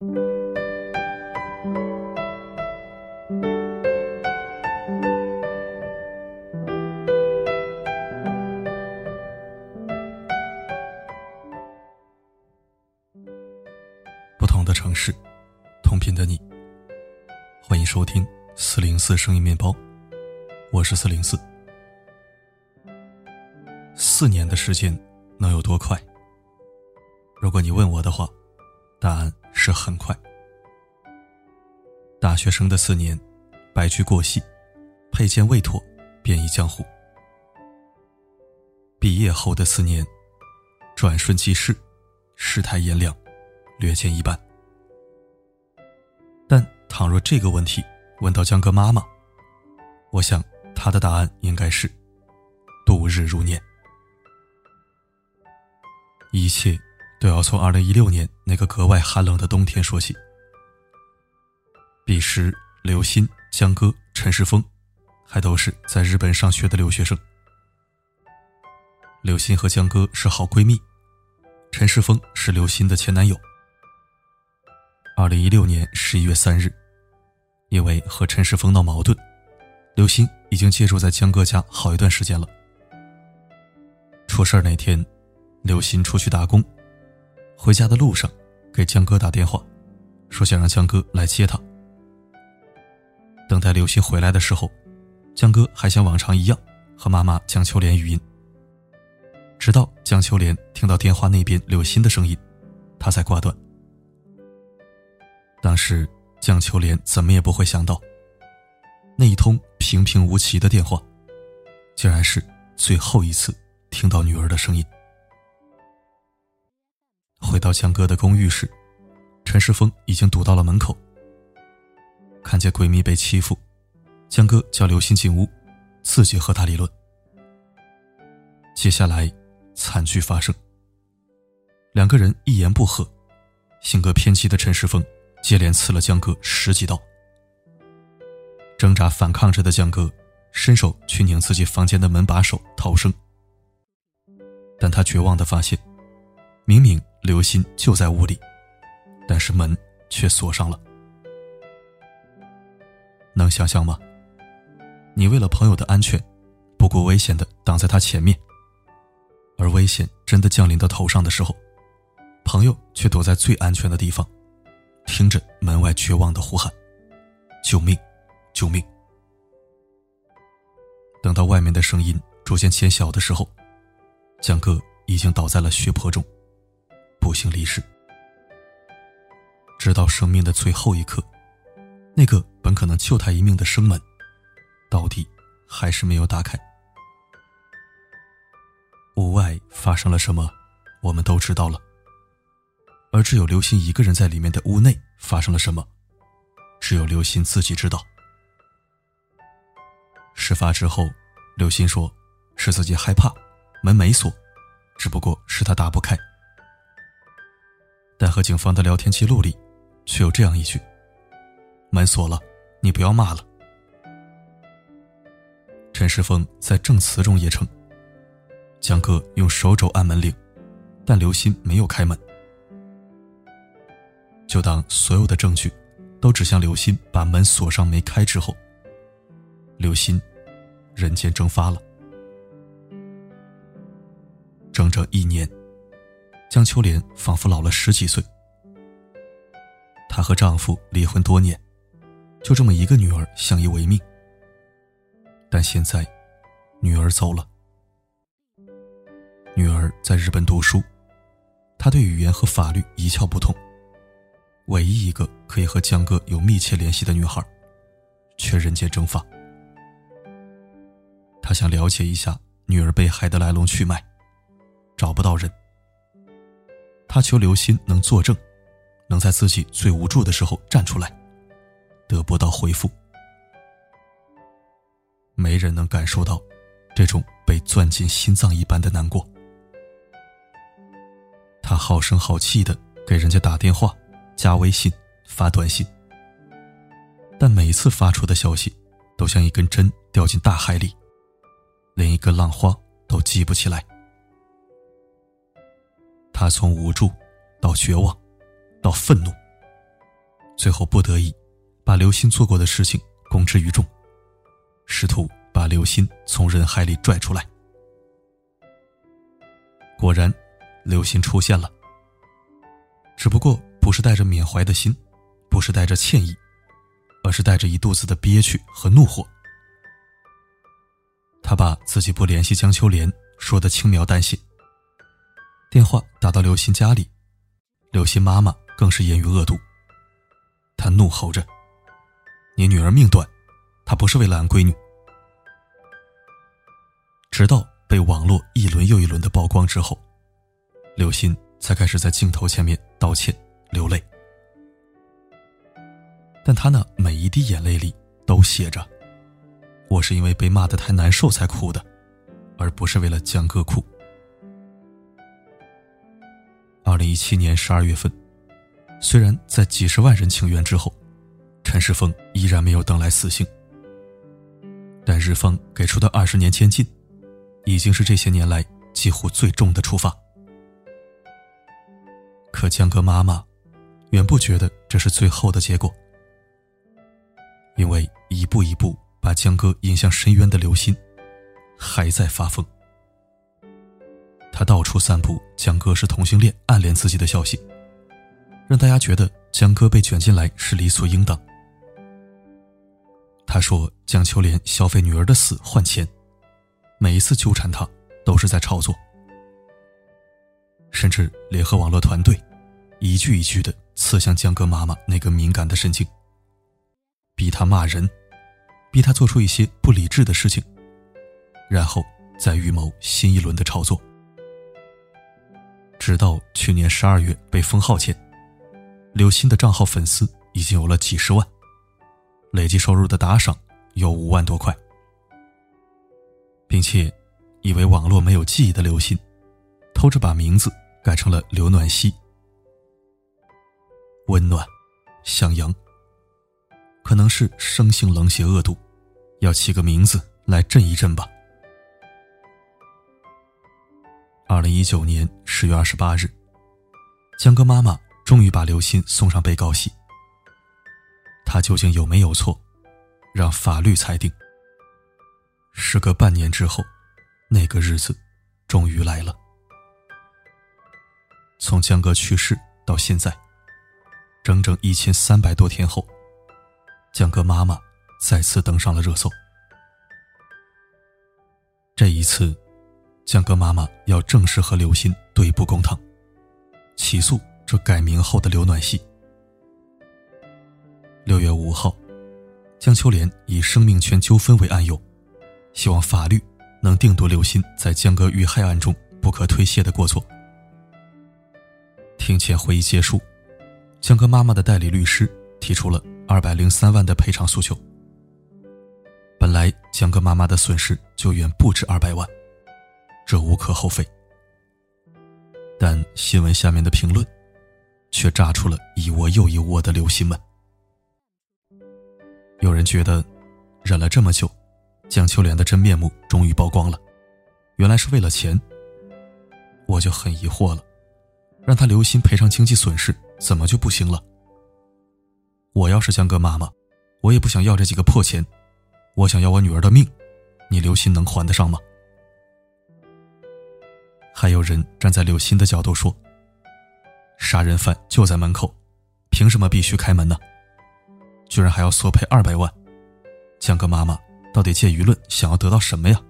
不同的城市，同频的你。欢迎收听四零四声音面包，我是四零四。四年的时间能有多快？如果你问我的话，答案是很快。大学生的四年，白驹过隙，佩剑未妥，便已江湖。毕业后的四年，转瞬即逝，世态炎凉，略见一斑。但倘若这个问题问到江哥妈妈，我想她的答案应该是度日如年。一切都要从二零一六年那个格外寒冷的冬天说起。彼时，刘鑫、江歌、陈世峰，还都是在日本上学的留学生。刘鑫和江歌是好闺蜜，陈世峰是刘鑫的前男友。二零一六年十一月三日，因为和陈世峰闹矛盾，刘鑫已经借住在江歌家好一段时间了。出事那天。刘鑫出去打工，回家的路上给江哥打电话，说想让江哥来接他。等待刘鑫回来的时候，江哥还像往常一样和妈妈江秋莲语音。直到江秋莲听到电话那边刘鑫的声音，他才挂断。当时江秋莲怎么也不会想到，那一通平平无奇的电话，竟然是最后一次听到女儿的声音。回到江哥的公寓时，陈世峰已经堵到了门口。看见闺蜜被欺负，江哥叫刘鑫进屋，自己和她理论。接下来，惨剧发生。两个人一言不合，性格偏激的陈世峰接连刺了江哥十几刀。挣扎反抗着的江哥，伸手去拧自己房间的门把手逃生，但他绝望的发现，明明。刘鑫就在屋里，但是门却锁上了。能想象吗？你为了朋友的安全，不顾危险的挡在他前面，而危险真的降临到头上的时候，朋友却躲在最安全的地方，听着门外绝望的呼喊：“救命！救命！”等到外面的声音逐渐减小的时候，江哥已经倒在了血泊中。不幸离世。直到生命的最后一刻，那个本可能救他一命的生门，到底还是没有打开。屋外发生了什么，我们都知道了。而只有刘鑫一个人在里面的屋内发生了什么，只有刘鑫自己知道。事发之后，刘鑫说：“是自己害怕，门没锁，只不过是他打不开。”但和警方的聊天记录里，却有这样一句：“门锁了，你不要骂了。”陈世峰在证词中也称，江哥用手肘按门铃，但刘鑫没有开门。就当所有的证据都指向刘鑫把门锁上没开之后，刘鑫人间蒸发了。整整一年。江秋莲仿佛老了十几岁。她和丈夫离婚多年，就这么一个女儿相依为命。但现在，女儿走了。女儿在日本读书，她对语言和法律一窍不通。唯一一个可以和江哥有密切联系的女孩，却人间蒸发。他想了解一下女儿被害的来龙去脉，找不到人。他求刘鑫能作证，能在自己最无助的时候站出来，得不到回复。没人能感受到这种被钻进心脏一般的难过。他好声好气的给人家打电话、加微信、发短信，但每次发出的消息都像一根针掉进大海里，连一个浪花都记不起来。他从无助，到绝望，到愤怒，最后不得已，把刘鑫做过的事情公之于众，试图把刘鑫从人海里拽出来。果然，刘鑫出现了，只不过不是带着缅怀的心，不是带着歉意，而是带着一肚子的憋屈和怒火。他把自己不联系江秋莲说的轻描淡写。电话打到刘鑫家里，刘鑫妈妈更是言语恶毒。她怒吼着：“你女儿命短，她不是为了俺闺女。”直到被网络一轮又一轮的曝光之后，刘鑫才开始在镜头前面道歉流泪。但他那每一滴眼泪里都写着：“我是因为被骂的太难受才哭的，而不是为了江哥哭。”零一七年十二月份，虽然在几十万人请愿之后，陈世峰依然没有等来死刑，但日方给出的二十年监禁，已经是这些年来几乎最重的处罚。可江哥妈妈远不觉得这是最后的结果，因为一步一步把江哥引向深渊的刘鑫，还在发疯。他到处散布江哥是同性恋、暗恋自己的消息，让大家觉得江哥被卷进来是理所应当。他说江秋莲消费女儿的死换钱，每一次纠缠他都是在炒作，甚至联合网络团队，一句一句的刺向江哥妈妈那个敏感的神经，逼他骂人，逼他做出一些不理智的事情，然后再预谋新一轮的炒作。直到去年十二月被封号前，刘鑫的账号粉丝已经有了几十万，累计收入的打赏有五万多块，并且以为网络没有记忆的刘鑫，偷着把名字改成了刘暖西，温暖，向阳。可能是生性冷血恶毒，要起个名字来震一震吧。二零一九年十月二十八日，江哥妈妈终于把刘鑫送上被告席。他究竟有没有错，让法律裁定。时隔半年之后，那个日子终于来了。从江哥去世到现在，整整一千三百多天后，江哥妈妈再次登上了热搜。这一次。江哥妈妈要正式和刘鑫对簿公堂，起诉这改名后的刘暖西。六月五号，江秋莲以生命权纠纷为案由，希望法律能定夺刘鑫在江歌遇害案中不可推卸的过错。庭前会议结束，江歌妈妈的代理律师提出了二百零三万的赔偿诉求。本来江歌妈妈的损失就远不止二百万。这无可厚非，但新闻下面的评论，却炸出了一窝又一窝的流星们。有人觉得，忍了这么久，江秋莲的真面目终于曝光了，原来是为了钱。我就很疑惑了，让他留心赔偿经济损失，怎么就不行了？我要是江哥妈妈，我也不想要这几个破钱，我想要我女儿的命，你刘心能还得上吗？还有人站在柳鑫的角度说：“杀人犯就在门口，凭什么必须开门呢？居然还要索赔二百万！江哥妈妈到底借舆论想要得到什么呀？”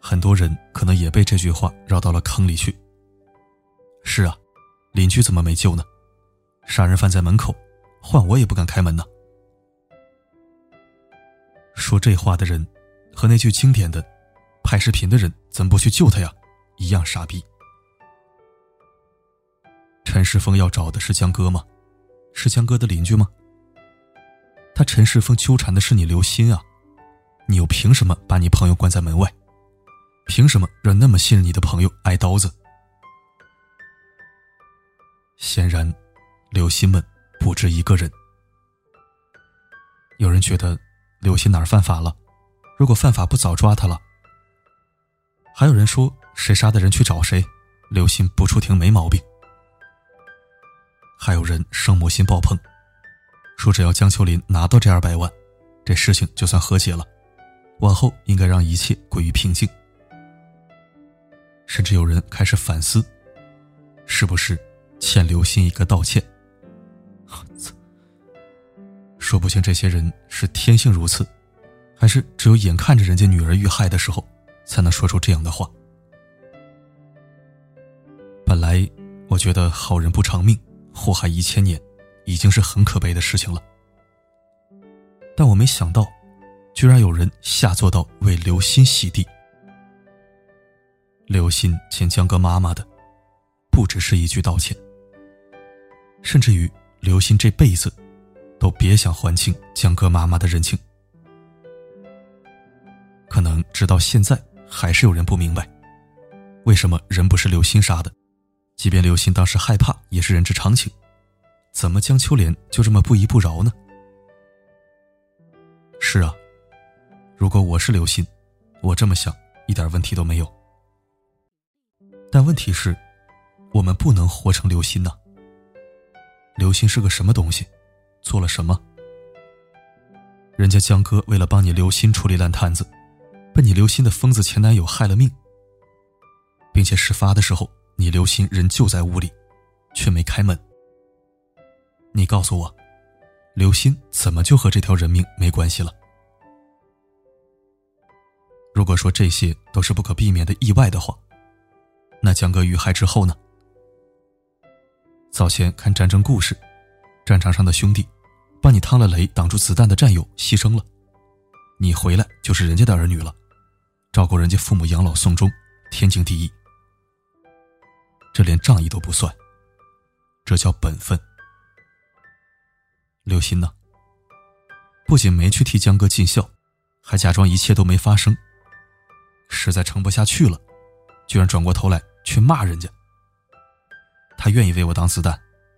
很多人可能也被这句话绕到了坑里去。是啊，邻居怎么没救呢？杀人犯在门口，换我也不敢开门呢。说这话的人，和那句经典的。拍视频的人怎么不去救他呀？一样傻逼。陈世峰要找的是江哥吗？是江哥的邻居吗？他陈世峰纠缠的是你刘鑫啊！你又凭什么把你朋友关在门外？凭什么让那么信任你的朋友挨刀子？显然，刘鑫们不止一个人。有人觉得刘鑫哪儿犯法了？如果犯法不早抓他了？还有人说，谁杀的人去找谁，刘鑫不出庭没毛病。还有人圣母心爆棚，说只要江秋林拿到这二百万，这事情就算和解了，往后应该让一切归于平静。甚至有人开始反思，是不是欠刘鑫一个道歉？操！说不清这些人是天性如此，还是只有眼看着人家女儿遇害的时候，才能说出这样的话。本来我觉得好人不长命，祸害一千年，已经是很可悲的事情了。但我没想到，居然有人下作到为刘鑫洗地。刘鑫欠江哥妈妈的，不只是一句道歉，甚至于刘鑫这辈子都别想还清江哥妈妈的人情。可能直到现在，还是有人不明白，为什么人不是刘鑫杀的？即便刘鑫当时害怕，也是人之常情，怎么江秋莲就这么不依不饶呢？是啊，如果我是刘鑫，我这么想一点问题都没有。但问题是，我们不能活成刘鑫呐。刘鑫是个什么东西？做了什么？人家江哥为了帮你刘鑫处理烂摊子，被你刘鑫的疯子前男友害了命，并且事发的时候，你刘鑫人就在屋里，却没开门。你告诉我，刘鑫怎么就和这条人命没关系了？如果说这些都是不可避免的意外的话，那江哥遇害之后呢？早前看战争故事，战场上的兄弟，帮你趟了雷、挡住子弹的战友牺牲了，你回来就是人家的儿女了，照顾人家父母养老送终，天经地义。这连仗义都不算，这叫本分。刘鑫呢？不仅没去替江哥尽孝，还假装一切都没发生。实在撑不下去了，居然转过头来。去骂人家，他愿意为我挡子弹，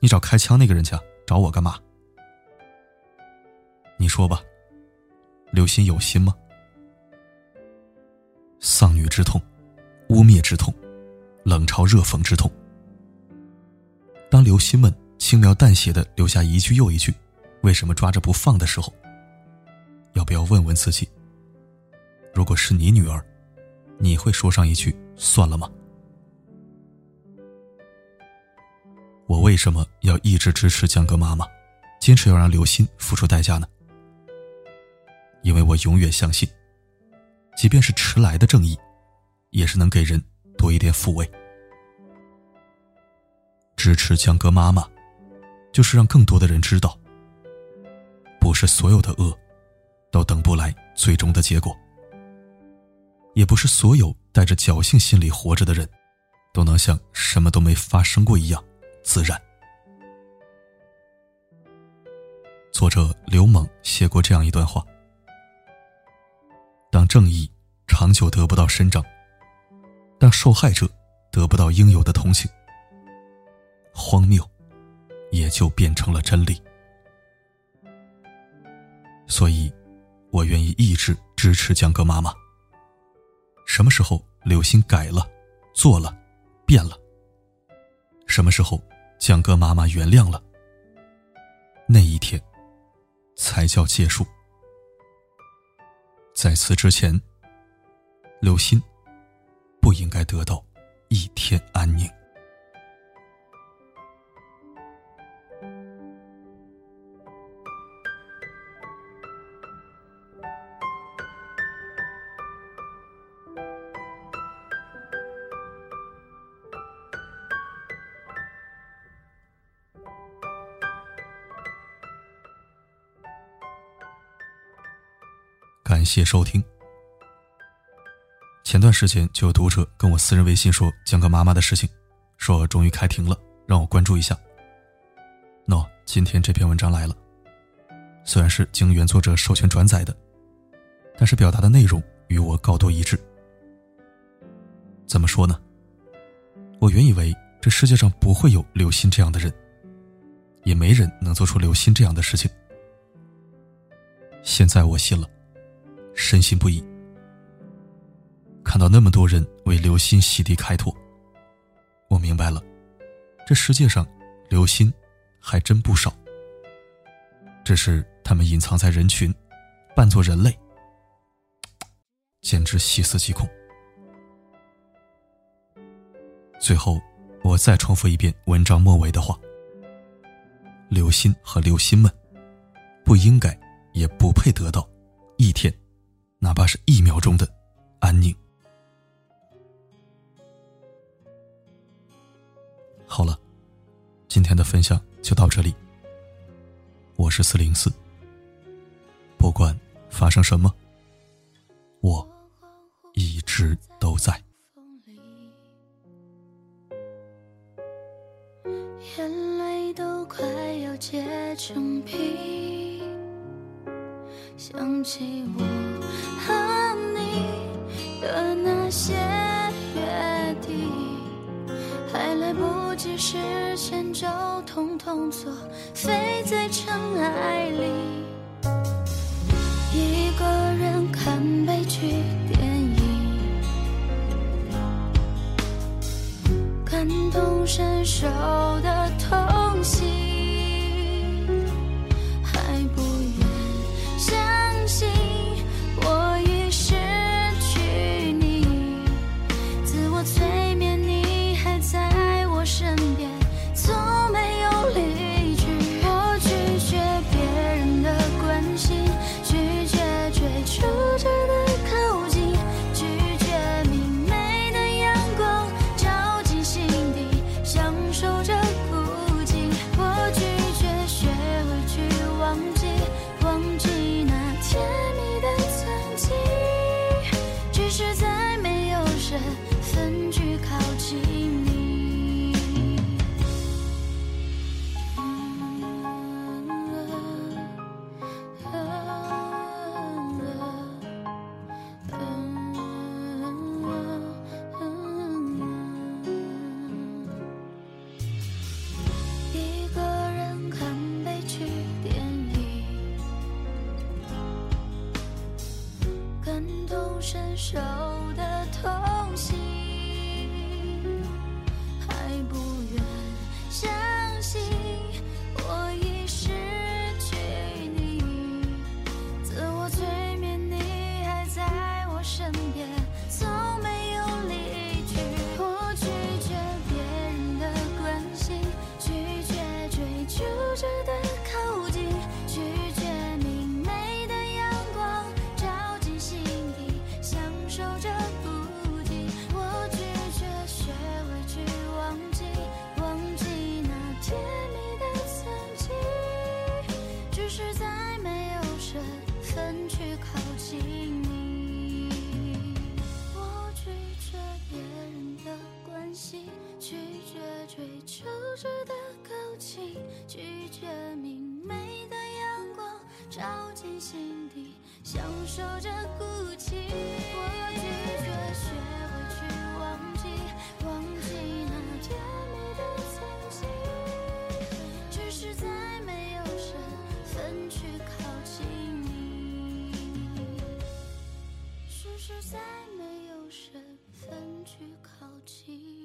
你找开枪那个人去，找我干嘛？你说吧，刘鑫有心吗？丧女之痛，污蔑之痛，冷嘲热讽之痛。当刘鑫们轻描淡写的留下一句又一句“为什么抓着不放”的时候，要不要问问自己？如果是你女儿，你会说上一句“算了”吗？我为什么要一直支持江哥妈妈，坚持要让刘鑫付出代价呢？因为我永远相信，即便是迟来的正义，也是能给人多一点抚慰。支持江哥妈妈，就是让更多的人知道，不是所有的恶，都等不来最终的结果，也不是所有带着侥幸心理活着的人，都能像什么都没发生过一样。自然。作者刘猛写过这样一段话：当正义长久得不到伸张，当受害者得不到应有的同情，荒谬也就变成了真理。所以，我愿意一直支持江哥妈妈。什么时候刘星改了、做了、变了？什么时候？江哥妈妈原谅了，那一天才叫结束。在此之前，刘鑫不应该得到一天安宁。感谢收听。前段时间就有读者跟我私人微信说江哥妈妈的事情，说终于开庭了，让我关注一下。喏，今天这篇文章来了，虽然是经原作者授权转载的，但是表达的内容与我高度一致。怎么说呢？我原以为这世界上不会有刘鑫这样的人，也没人能做出刘鑫这样的事情。现在我信了。深信不疑。看到那么多人为刘鑫洗涤开拓，我明白了，这世界上刘鑫还真不少。只是他们隐藏在人群，扮作人类，简直细思极恐。最后，我再重复一遍文章末尾的话：刘鑫和刘鑫们，不应该，也不配得到一天，哪怕是一秒钟的安宁。好了，今天的分享就到这里。我是四零四，不管发生什么，几实现就统统作废在尘埃里，一个人看悲剧电影，感同身受的痛照进心底，享受着孤寂。我拒绝学会去忘记，忘记那甜蜜的曾经，只是再没有身份去靠近你，只是再没有身份去靠近。